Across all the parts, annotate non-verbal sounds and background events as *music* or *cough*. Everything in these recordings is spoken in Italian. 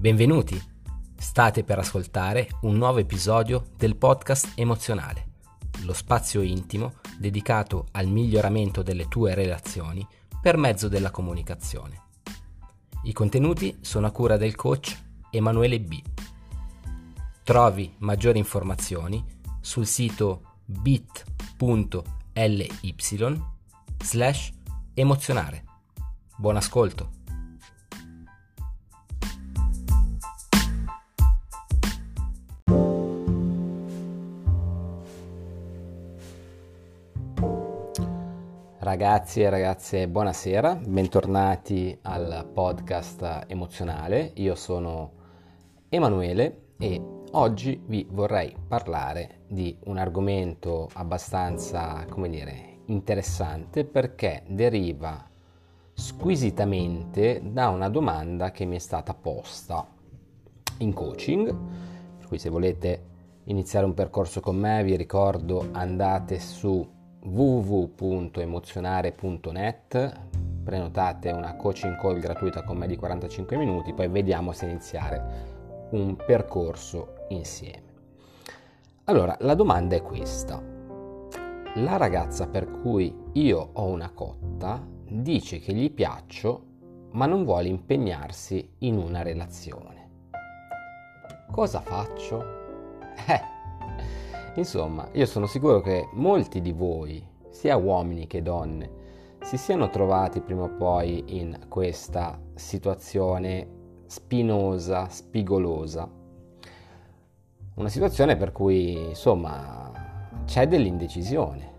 Benvenuti! State per ascoltare un nuovo episodio del podcast emozionale, lo spazio intimo dedicato al miglioramento delle tue relazioni per mezzo della comunicazione. I contenuti sono a cura del coach Emanuele B. Trovi maggiori informazioni sul sito bit.ly slash emozionare. Buon ascolto! Ragazzi e ragazze, buonasera, bentornati al podcast emozionale. Io sono Emanuele e oggi vi vorrei parlare di un argomento abbastanza, come dire, interessante perché deriva squisitamente da una domanda che mi è stata posta in coaching. Per cui se volete iniziare un percorso con me vi ricordo andate su www.emozionare.net prenotate una coaching call gratuita con me di 45 minuti, poi vediamo se iniziare un percorso insieme. Allora, la domanda è questa. La ragazza per cui io ho una cotta dice che gli piaccio ma non vuole impegnarsi in una relazione. Cosa faccio? Eh, Insomma, io sono sicuro che molti di voi, sia uomini che donne, si siano trovati prima o poi in questa situazione spinosa, spigolosa. Una situazione per cui, insomma, c'è dell'indecisione.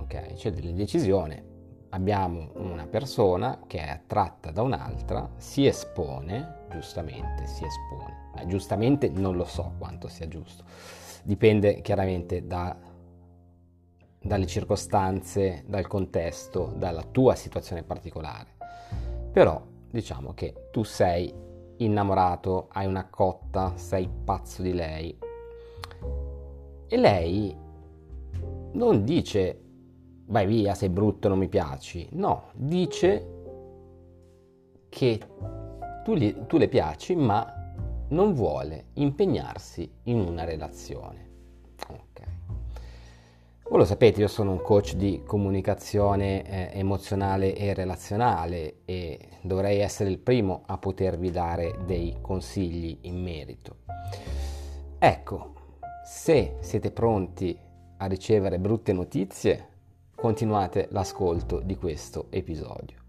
Ok, c'è dell'indecisione. Abbiamo una persona che è attratta da un'altra, si espone, giustamente si espone. Eh, giustamente non lo so quanto sia giusto dipende chiaramente da, dalle circostanze, dal contesto, dalla tua situazione particolare. Però diciamo che tu sei innamorato, hai una cotta, sei pazzo di lei e lei non dice vai via, sei brutto, non mi piaci, no, dice che tu, tu le piaci ma non vuole impegnarsi in una relazione. Ok. Voi lo sapete, io sono un coach di comunicazione eh, emozionale e relazionale e dovrei essere il primo a potervi dare dei consigli in merito. Ecco, se siete pronti a ricevere brutte notizie, continuate l'ascolto di questo episodio.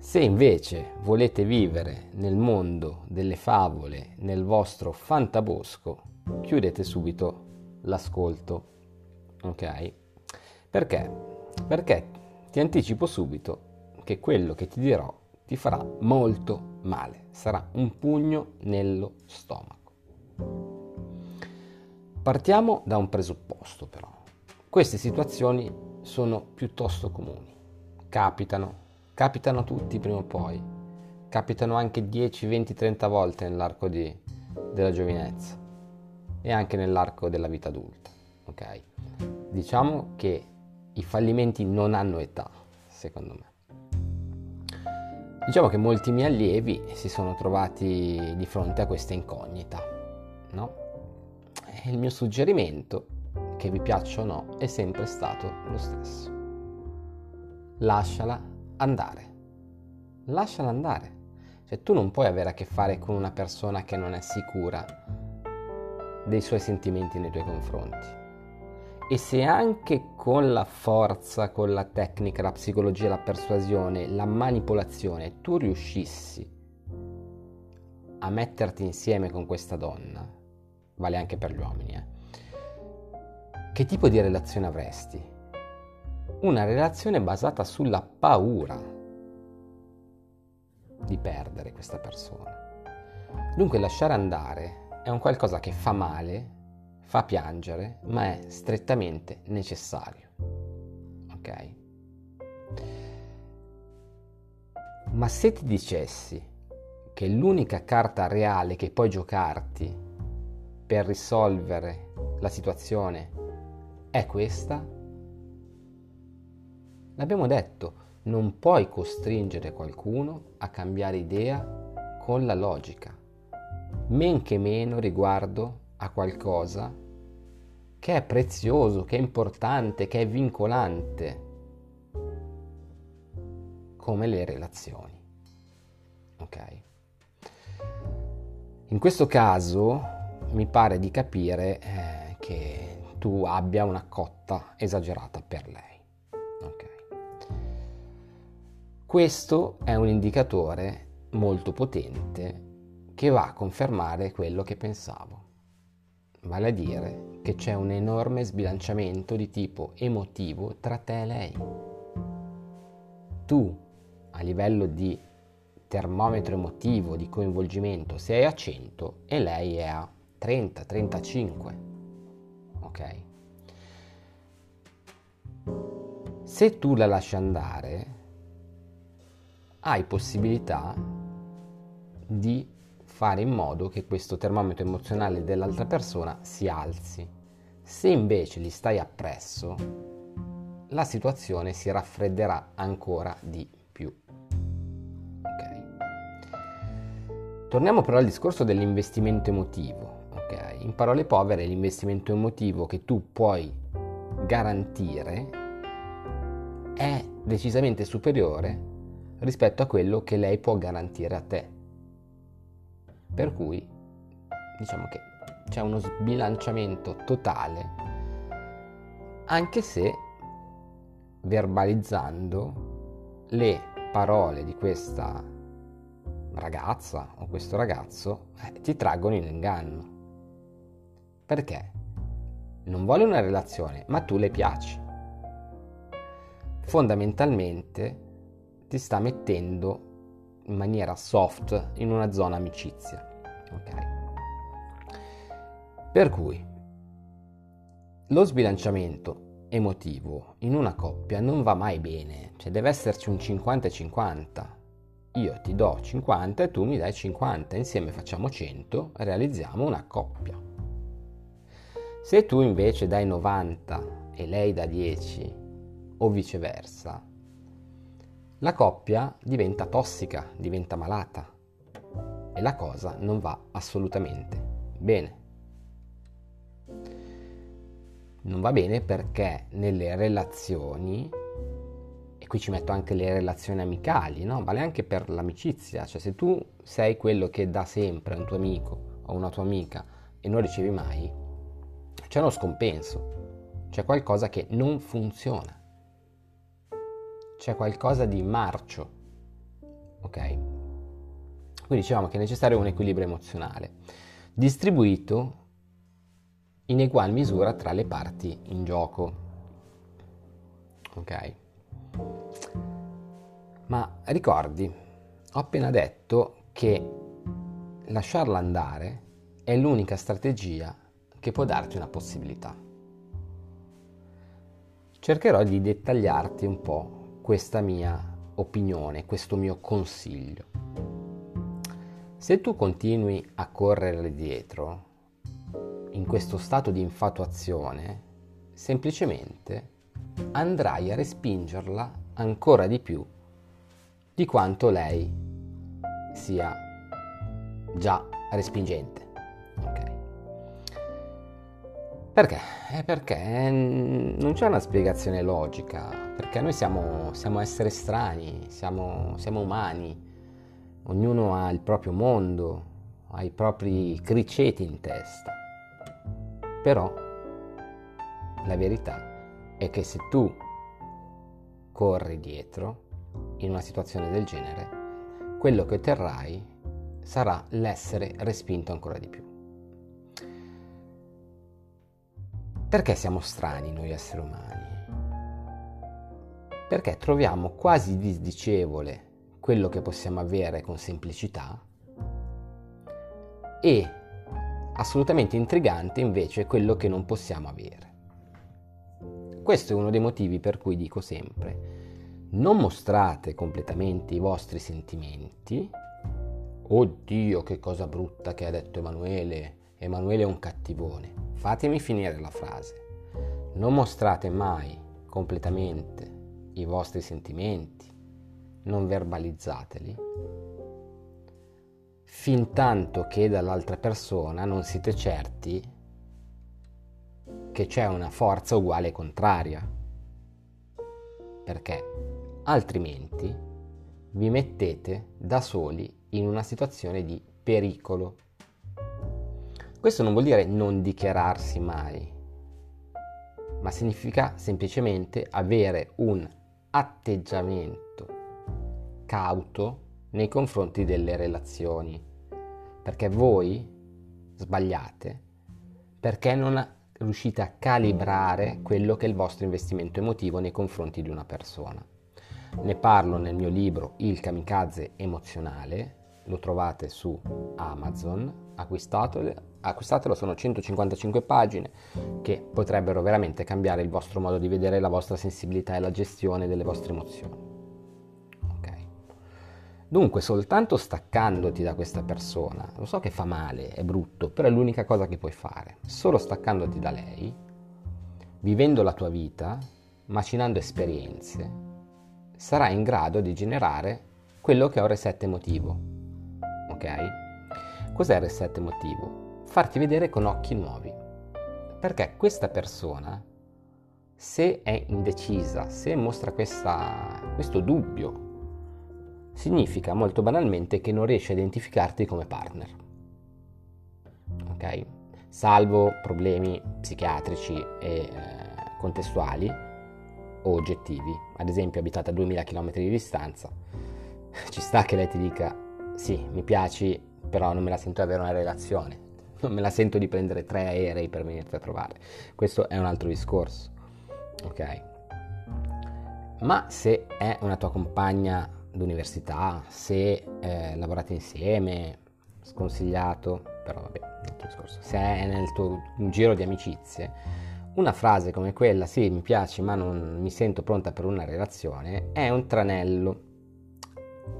Se invece volete vivere nel mondo delle favole, nel vostro fantabosco, chiudete subito l'ascolto. Ok? Perché? Perché ti anticipo subito che quello che ti dirò ti farà molto male, sarà un pugno nello stomaco. Partiamo da un presupposto però. Queste situazioni sono piuttosto comuni, capitano Capitano tutti prima o poi, capitano anche 10, 20, 30 volte nell'arco di, della giovinezza e anche nell'arco della vita adulta. Ok? Diciamo che i fallimenti non hanno età, secondo me. Diciamo che molti miei allievi si sono trovati di fronte a questa incognita, no? E il mio suggerimento, che vi piaccia o no, è sempre stato lo stesso. Lasciala andare. Lasciala andare. Cioè tu non puoi avere a che fare con una persona che non è sicura dei suoi sentimenti nei tuoi confronti. E se anche con la forza, con la tecnica, la psicologia, la persuasione, la manipolazione, tu riuscissi a metterti insieme con questa donna, vale anche per gli uomini, eh? che tipo di relazione avresti? Una relazione basata sulla paura di perdere questa persona. Dunque lasciare andare è un qualcosa che fa male, fa piangere, ma è strettamente necessario. Ok? Ma se ti dicessi che l'unica carta reale che puoi giocarti per risolvere la situazione è questa, L'abbiamo detto, non puoi costringere qualcuno a cambiare idea con la logica, men che meno riguardo a qualcosa che è prezioso, che è importante, che è vincolante, come le relazioni. Ok? In questo caso mi pare di capire eh, che tu abbia una cotta esagerata per lei. Ok? Questo è un indicatore molto potente che va a confermare quello che pensavo, vale a dire che c'è un enorme sbilanciamento di tipo emotivo tra te e lei. Tu, a livello di termometro emotivo, di coinvolgimento, sei a 100 e lei è a 30, 35. Ok? Se tu la lasci andare, hai possibilità di fare in modo che questo termometro emozionale dell'altra persona si alzi. Se invece gli stai appresso, la situazione si raffredderà ancora di più. Ok. Torniamo però al discorso dell'investimento emotivo. Ok. In parole povere, l'investimento emotivo che tu puoi garantire è decisamente superiore rispetto a quello che lei può garantire a te. Per cui diciamo che c'è uno sbilanciamento totale, anche se verbalizzando le parole di questa ragazza o questo ragazzo eh, ti traggono in inganno. Perché? Non vuole una relazione, ma tu le piaci. Fondamentalmente ti sta mettendo in maniera soft in una zona amicizia. Ok? Per cui lo sbilanciamento emotivo in una coppia non va mai bene, cioè deve esserci un 50-50. Io ti do 50 e tu mi dai 50, insieme facciamo 100, realizziamo una coppia. Se tu invece dai 90 e lei da 10 o viceversa, la coppia diventa tossica, diventa malata e la cosa non va assolutamente bene. Non va bene perché nelle relazioni, e qui ci metto anche le relazioni amicali, no? vale anche per l'amicizia, cioè se tu sei quello che dà sempre a un tuo amico o una tua amica e non ricevi mai, c'è uno scompenso, c'è qualcosa che non funziona c'è qualcosa di marcio. Ok? Quindi dicevamo che è necessario un equilibrio emozionale, distribuito in egual misura tra le parti in gioco. Ok? Ma ricordi, ho appena detto che lasciarla andare è l'unica strategia che può darti una possibilità. Cercherò di dettagliarti un po' questa mia opinione, questo mio consiglio. Se tu continui a correre dietro in questo stato di infatuazione, semplicemente andrai a respingerla ancora di più di quanto lei sia già respingente. Okay. Perché? È perché non c'è una spiegazione logica perché noi siamo, siamo esseri strani, siamo, siamo umani, ognuno ha il proprio mondo, ha i propri criceti in testa. Però la verità è che se tu corri dietro in una situazione del genere, quello che otterrai sarà l'essere respinto ancora di più. Perché siamo strani noi esseri umani? perché troviamo quasi disdicevole quello che possiamo avere con semplicità e assolutamente intrigante invece quello che non possiamo avere. Questo è uno dei motivi per cui dico sempre, non mostrate completamente i vostri sentimenti. Oddio, che cosa brutta che ha detto Emanuele. Emanuele è un cattivone. Fatemi finire la frase. Non mostrate mai completamente i vostri sentimenti, non verbalizzateli, fin tanto che dall'altra persona non siete certi che c'è una forza uguale e contraria. Perché altrimenti vi mettete da soli in una situazione di pericolo. Questo non vuol dire non dichiararsi mai, ma significa semplicemente avere un atteggiamento cauto nei confronti delle relazioni, perché voi sbagliate, perché non riuscite a calibrare quello che è il vostro investimento emotivo nei confronti di una persona. Ne parlo nel mio libro Il kamikaze emozionale, lo trovate su Amazon, acquistatelo, acquistatelo, sono 155 pagine che potrebbero veramente cambiare il vostro modo di vedere la vostra sensibilità e la gestione delle vostre emozioni. Dunque, soltanto staccandoti da questa persona, lo so che fa male, è brutto, però è l'unica cosa che puoi fare. Solo staccandoti da lei, vivendo la tua vita, macinando esperienze, sarai in grado di generare quello che è un reset emotivo. Ok? Cos'è il reset emotivo? Farti vedere con occhi nuovi. Perché questa persona, se è indecisa, se mostra questa, questo dubbio significa molto banalmente che non riesci a identificarti come partner. Ok? Salvo problemi psichiatrici e eh, contestuali o oggettivi, ad esempio abitate a 2000 km di distanza, ci sta che lei ti dica sì, mi piaci, però non me la sento avere una relazione, non me la sento di prendere tre aerei per venirti a trovare. Questo è un altro discorso. Ok? Ma se è una tua compagna d'università, se eh, lavorate insieme, sconsigliato, però vabbè, altro discorso. Se è nel tuo giro di amicizie, una frase come quella, sì, mi piace, ma non mi sento pronta per una relazione, è un tranello.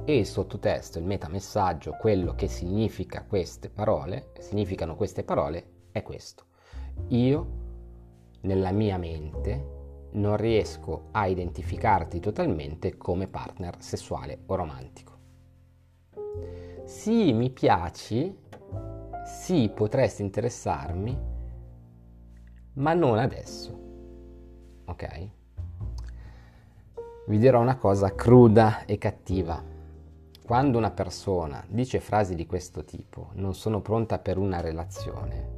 E il sottotesto, il metamessaggio, quello che significa queste parole, significano queste parole, è questo. Io, nella mia mente, non riesco a identificarti totalmente come partner sessuale o romantico. Sì, mi piaci, sì, potresti interessarmi, ma non adesso. Ok? Vi dirò una cosa cruda e cattiva. Quando una persona dice frasi di questo tipo, non sono pronta per una relazione,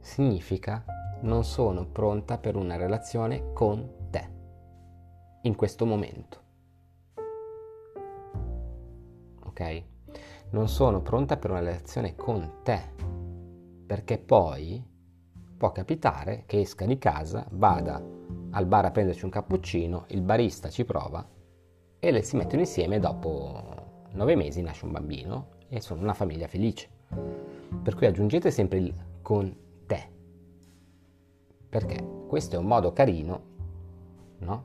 significa non sono pronta per una relazione con te in questo momento. Ok? Non sono pronta per una relazione con te perché poi può capitare che esca di casa, vada al bar a prenderci un cappuccino, il barista ci prova e le si mettono insieme dopo nove mesi nasce un bambino e sono una famiglia felice. Per cui aggiungete sempre il con te perché questo è un modo carino, no?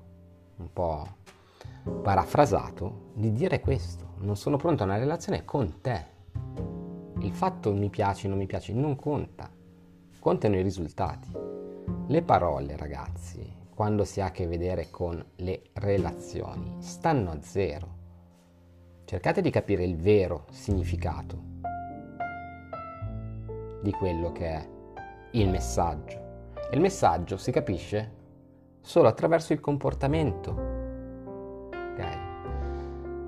Un po' parafrasato, di dire questo. Non sono pronto a una relazione con te. Il fatto mi piace o non mi piace non conta. Contano i risultati. Le parole, ragazzi, quando si ha a che vedere con le relazioni, stanno a zero. Cercate di capire il vero significato di quello che è il messaggio il messaggio si capisce solo attraverso il comportamento. Ok?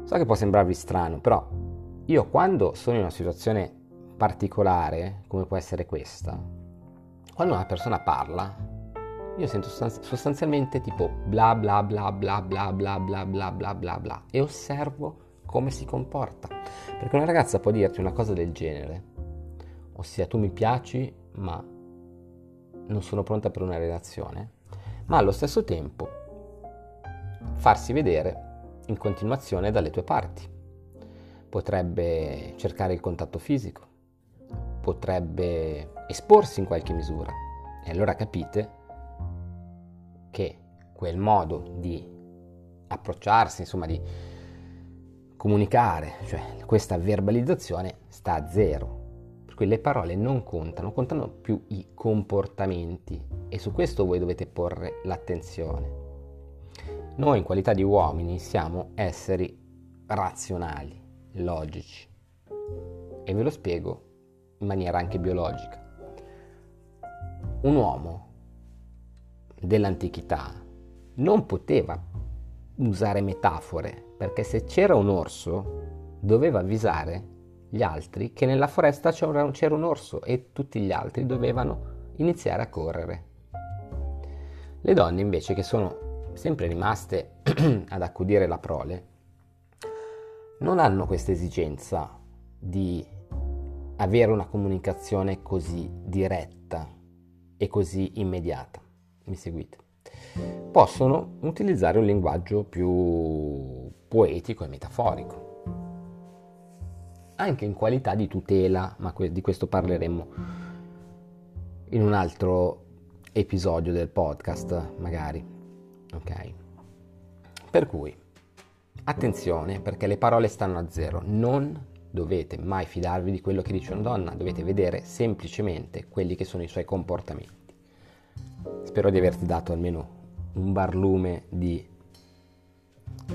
So che può sembrarvi strano, però io quando sono in una situazione particolare, come può essere questa, quando una persona parla, io sento sostanzialmente tipo bla bla bla bla bla bla bla bla bla bla bla e osservo come si comporta. Perché una ragazza può dirti una cosa del genere, ossia tu mi piaci, ma non sono pronta per una relazione, ma allo stesso tempo farsi vedere in continuazione dalle tue parti. Potrebbe cercare il contatto fisico, potrebbe esporsi in qualche misura e allora capite che quel modo di approcciarsi, insomma di comunicare, cioè questa verbalizzazione sta a zero, per cui le parole non contano, contano più i comportamenti e su questo voi dovete porre l'attenzione. Noi in qualità di uomini siamo esseri razionali, logici. e ve lo spiego in maniera anche biologica. Un uomo dell'antichità non poteva usare metafore perché se c'era un orso doveva avvisare gli altri che nella foresta c'era, c'era un orso e tutti gli altri dovevano iniziare a correre. Le donne invece che sono sempre rimaste *clears throat* ad accudire la prole non hanno questa esigenza di avere una comunicazione così diretta e così immediata. Mi seguite? Possono utilizzare un linguaggio più poetico e metaforico anche in qualità di tutela, ma di questo parleremo in un altro episodio del podcast, magari. Ok? Per cui, attenzione perché le parole stanno a zero, non dovete mai fidarvi di quello che dice una donna, dovete vedere semplicemente quelli che sono i suoi comportamenti. Spero di averti dato almeno un barlume di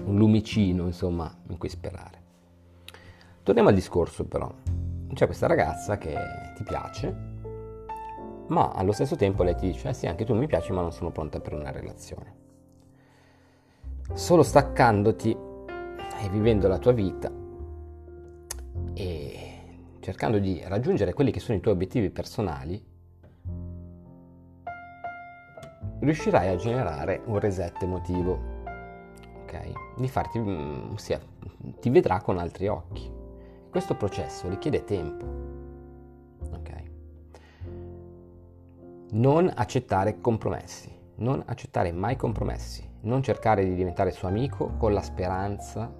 un lumicino, insomma, in cui sperare. Torniamo al discorso però. C'è questa ragazza che ti piace, ma allo stesso tempo lei ti dice, eh sì, anche tu mi piaci, ma non sono pronta per una relazione. Solo staccandoti e vivendo la tua vita e cercando di raggiungere quelli che sono i tuoi obiettivi personali, riuscirai a generare un reset emotivo, ok? Di farti, mm, ossia, ti vedrà con altri occhi. Questo processo richiede tempo. Ok? Non accettare compromessi, non accettare mai compromessi, non cercare di diventare suo amico con la speranza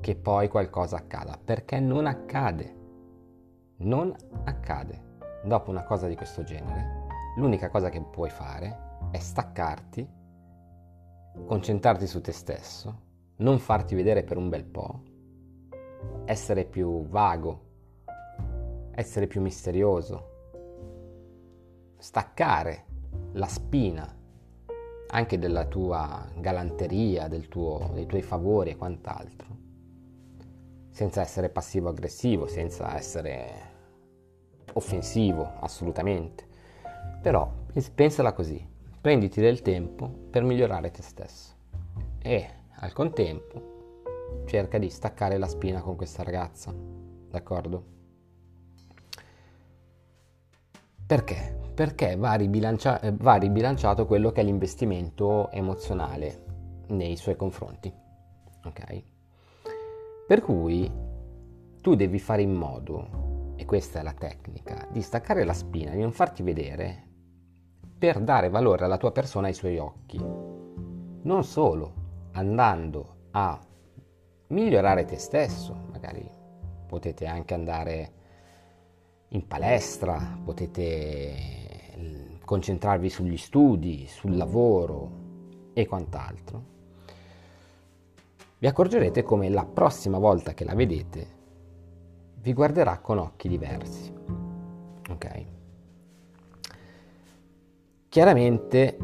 che poi qualcosa accada, perché non accade. Non accade. Dopo una cosa di questo genere, l'unica cosa che puoi fare è staccarti, concentrarti su te stesso, non farti vedere per un bel po' essere più vago, essere più misterioso, staccare la spina anche della tua galanteria, del tuo, dei tuoi favori e quant'altro, senza essere passivo-aggressivo, senza essere offensivo, assolutamente. Però pensala così, prenditi del tempo per migliorare te stesso e al contempo cerca di staccare la spina con questa ragazza, d'accordo? Perché? Perché va, ribilancia- va ribilanciato quello che è l'investimento emozionale nei suoi confronti, ok? Per cui tu devi fare in modo, e questa è la tecnica, di staccare la spina, di non farti vedere per dare valore alla tua persona ai suoi occhi. Non solo andando a migliorare te stesso, magari potete anche andare in palestra, potete eh, concentrarvi sugli studi, sul lavoro e quant'altro. Vi accorgerete come la prossima volta che la vedete vi guarderà con occhi diversi. Ok? Chiaramente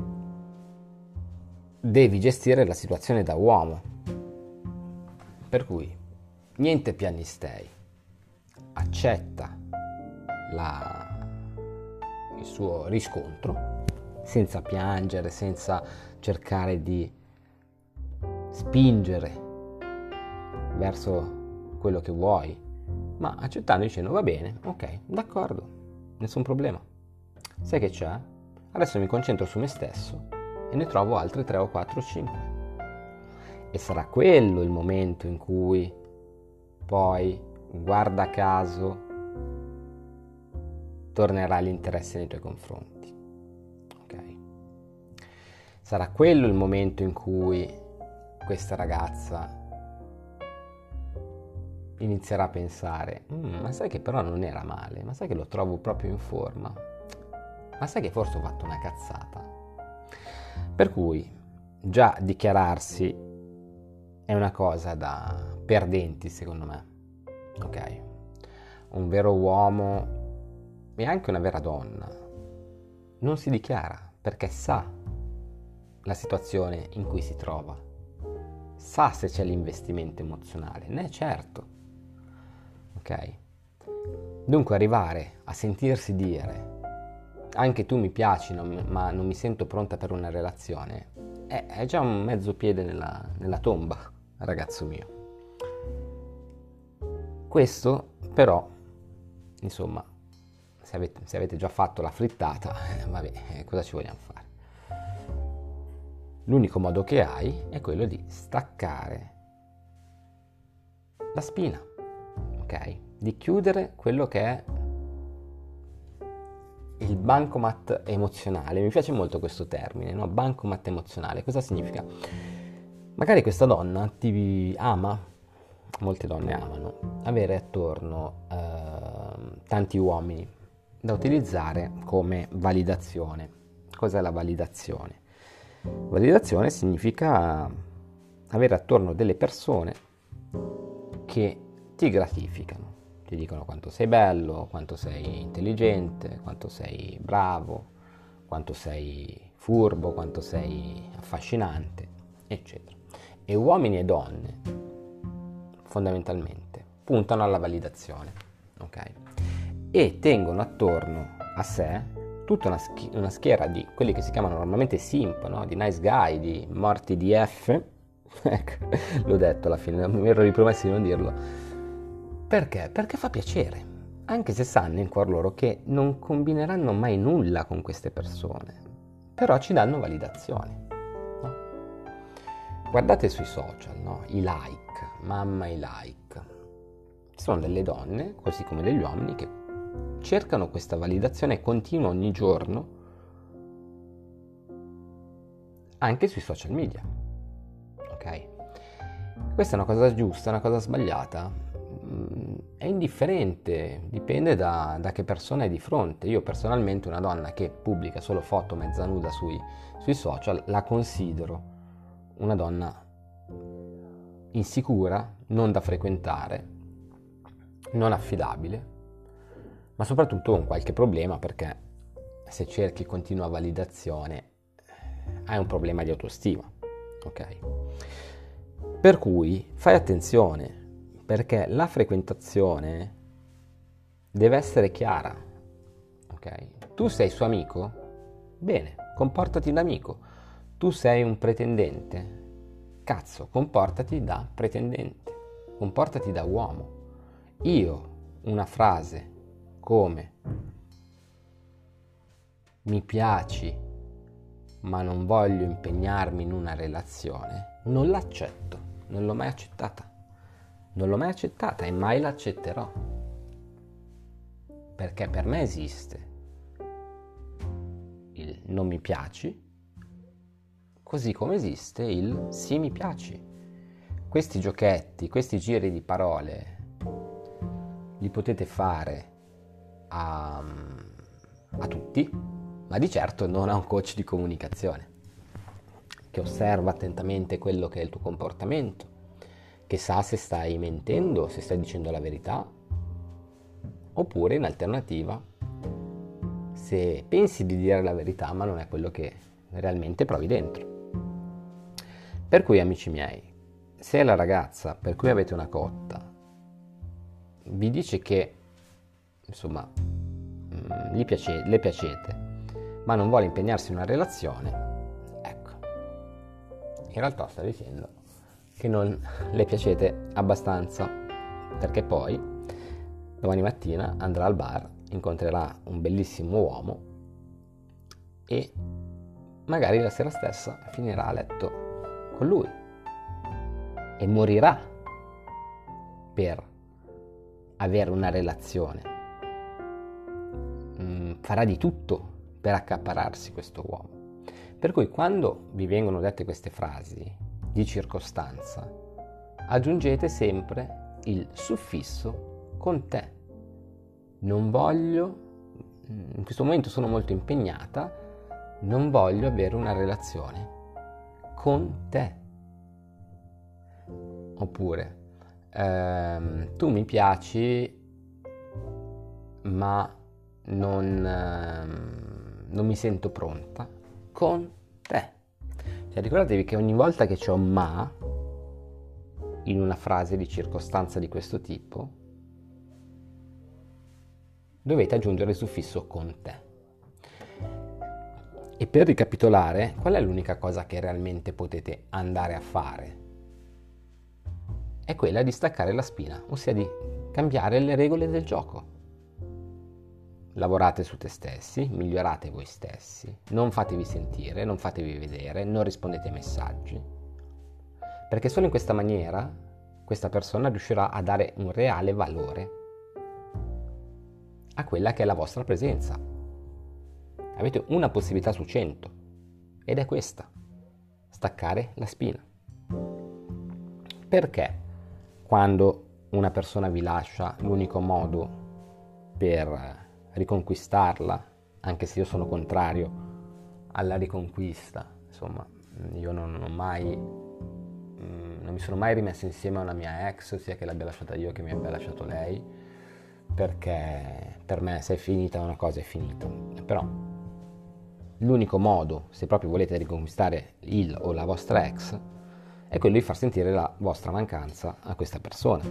devi gestire la situazione da uomo per cui niente pianistei, accetta la, il suo riscontro senza piangere, senza cercare di spingere verso quello che vuoi, ma accettando dicendo va bene, ok, d'accordo, nessun problema. Sai che c'è? Adesso mi concentro su me stesso e ne trovo altre 3 o 4 o 5 e sarà quello il momento in cui poi, guarda caso, tornerà l'interesse nei tuoi confronti. Ok? Sarà quello il momento in cui questa ragazza inizierà a pensare, mm, ma sai che però non era male, ma sai che lo trovo proprio in forma, ma sai che forse ho fatto una cazzata. Per cui già dichiararsi è una cosa da perdenti secondo me. Ok? Un vero uomo e anche una vera donna non si dichiara perché sa la situazione in cui si trova, sa se c'è l'investimento emozionale, ne è certo. Ok? Dunque arrivare a sentirsi dire anche tu mi piaci non, ma non mi sento pronta per una relazione è, è già un mezzo piede nella, nella tomba, ragazzo mio. Questo però, insomma, se avete, se avete già fatto la frittata, eh, vabbè, eh, cosa ci vogliamo fare? L'unico modo che hai è quello di staccare la spina, ok? Di chiudere quello che è il bancomat emozionale. Mi piace molto questo termine, no? Bancomat emozionale. Cosa significa? Magari questa donna ti ama, molte donne amano, avere attorno eh, tanti uomini da utilizzare come validazione. Cos'è la validazione? Validazione significa avere attorno delle persone che ti gratificano, ti dicono quanto sei bello, quanto sei intelligente, quanto sei bravo, quanto sei furbo, quanto sei affascinante, eccetera. E uomini e donne, fondamentalmente, puntano alla validazione, ok? E tengono attorno a sé tutta una, schi- una, schiera di quelli che si chiamano normalmente simp, no? di nice guy, di morti di F. *laughs* ecco, l'ho detto alla fine, mi ero ripromesso di non dirlo. Perché? Perché fa piacere, anche se sanno in cuor loro che non combineranno mai nulla con queste persone, però ci danno validazione. No? Guardate sui social, no? i like, mamma i like. Sono delle donne, così come degli uomini, che cercano questa validazione continua ogni giorno anche sui social media. Ok? Questa è una cosa giusta, una cosa sbagliata? È indifferente, dipende da, da, che persona è di fronte. Io personalmente una donna che pubblica solo foto mezza nuda sui, sui social la considero una donna insicura, non da frequentare, non affidabile ma soprattutto con qualche problema perché se cerchi continua validazione hai un problema di autostima, ok? Per cui fai attenzione perché la frequentazione deve essere chiara, ok? Tu sei suo amico? Bene, comportati da amico. Tu sei un pretendente? Cazzo, comportati da pretendente, comportati da uomo. Io una frase come mi piaci ma non voglio impegnarmi in una relazione, non l'accetto, non l'ho mai accettata. Non l'ho mai accettata e mai l'accetterò. Perché per me esiste il non mi piaci, così come esiste il sì mi piaci. Questi giochetti, questi giri di parole li potete fare a, a tutti, ma di certo non a un coach di comunicazione, che osserva attentamente quello che è il tuo comportamento, che sa se stai mentendo, se stai dicendo la verità, oppure in alternativa, se pensi di dire la verità ma non è quello che realmente provi dentro. Per cui amici miei, se la ragazza per cui avete una cotta vi dice che insomma, mm, piace, le piacete, ma non vuole impegnarsi in una relazione, ecco, in realtà sta dicendo che non le piacete abbastanza, perché poi domani mattina andrà al bar, incontrerà un bellissimo uomo e magari la sera stessa finirà a letto con lui e morirà per avere una relazione farà di tutto per accapararsi questo uomo. Per cui quando vi vengono dette queste frasi di circostanza, aggiungete sempre il suffisso con te. Non voglio, in questo momento sono molto impegnata, non voglio avere una relazione con te. Oppure, ehm, tu mi piaci, ma non, ehm, non mi sento pronta con te. Cioè, ricordatevi che ogni volta che c'è un ma in una frase di circostanza di questo tipo, dovete aggiungere il suffisso con te. E per ricapitolare, qual è l'unica cosa che realmente potete andare a fare? È quella di staccare la spina, ossia di cambiare le regole del gioco. Lavorate su te stessi, migliorate voi stessi, non fatevi sentire, non fatevi vedere, non rispondete ai messaggi. Perché solo in questa maniera questa persona riuscirà a dare un reale valore a quella che è la vostra presenza. Avete una possibilità su 100 ed è questa, staccare la spina. Perché quando una persona vi lascia l'unico modo per riconquistarla, anche se io sono contrario alla riconquista, insomma, io non ho mai mm, non mi sono mai rimesso insieme a una mia ex, sia che l'abbia lasciata io che mi abbia lasciato lei, perché per me se è finita una cosa è finita. Però l'unico modo, se proprio volete riconquistare il o la vostra ex, è quello di far sentire la vostra mancanza a questa persona,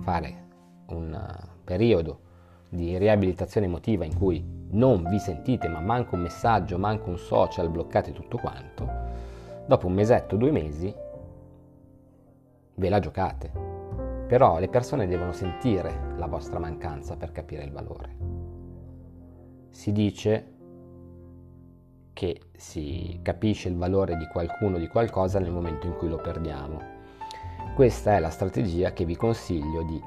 fare un periodo di riabilitazione emotiva in cui non vi sentite, ma manca un messaggio, manca un social, bloccate tutto quanto, dopo un mesetto, due mesi, ve la giocate. Però le persone devono sentire la vostra mancanza per capire il valore. Si dice che si capisce il valore di qualcuno, di qualcosa nel momento in cui lo perdiamo. Questa è la strategia che vi consiglio di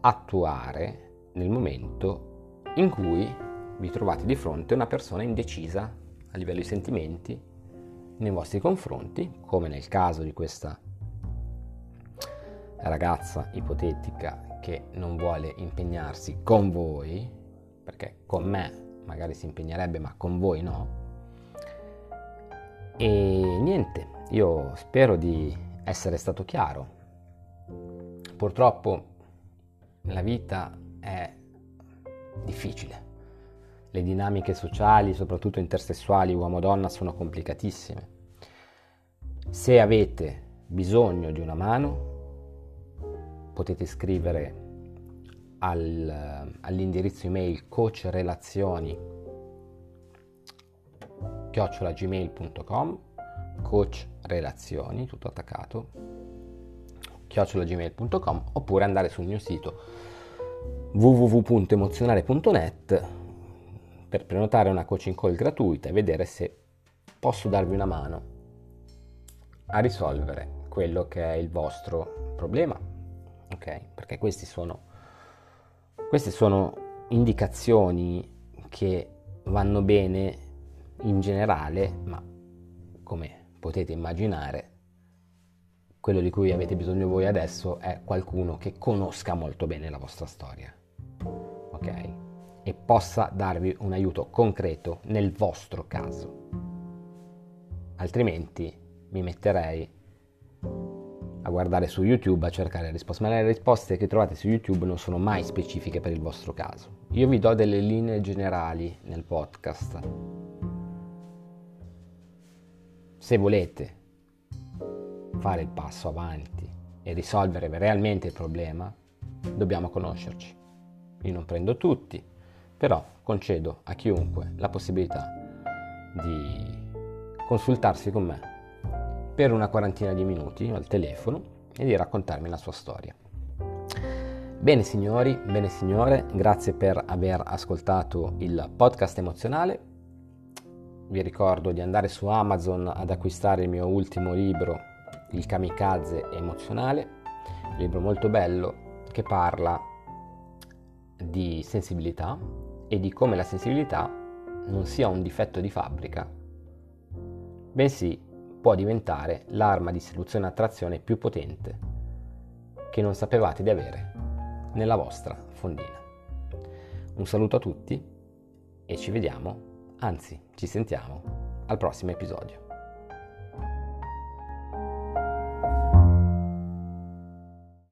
attuare nel momento in cui vi trovate di fronte a una persona indecisa a livello di sentimenti nei vostri confronti, come nel caso di questa ragazza ipotetica che non vuole impegnarsi con voi, perché con me magari si impegnerebbe ma con voi no. E niente, io spero di essere stato chiaro. Purtroppo la vita è difficile. Le dinamiche sociali, soprattutto intersessuali uomo-donna, sono complicatissime. Se avete bisogno di una mano, potete scrivere al, all'indirizzo email coachrelazioni chiocciolagmail.com coach relazioni tutto attaccato chiocciolagmail.com oppure andare sul mio sito www.emozionale.net per prenotare una coaching call gratuita e vedere se posso darvi una mano a risolvere quello che è il vostro problema. Ok? Perché questi sono, queste sono indicazioni che vanno bene in generale, ma come potete immaginare, quello di cui avete bisogno voi adesso è qualcuno che conosca molto bene la vostra storia ok? E possa darvi un aiuto concreto nel vostro caso. Altrimenti mi metterei a guardare su YouTube a cercare risposte, ma le risposte che trovate su YouTube non sono mai specifiche per il vostro caso. Io vi do delle linee generali nel podcast. Se volete fare il passo avanti e risolvere realmente il problema, dobbiamo conoscerci. Io non prendo tutti, però concedo a chiunque la possibilità di consultarsi con me per una quarantina di minuti al telefono e di raccontarmi la sua storia. Bene signori, bene signore, grazie per aver ascoltato il podcast emozionale. Vi ricordo di andare su Amazon ad acquistare il mio ultimo libro, Il Kamikaze emozionale, libro molto bello che parla di sensibilità e di come la sensibilità non sia un difetto di fabbrica, bensì può diventare l'arma di seduzione e attrazione più potente che non sapevate di avere nella vostra fondina. Un saluto a tutti e ci vediamo, anzi ci sentiamo al prossimo episodio.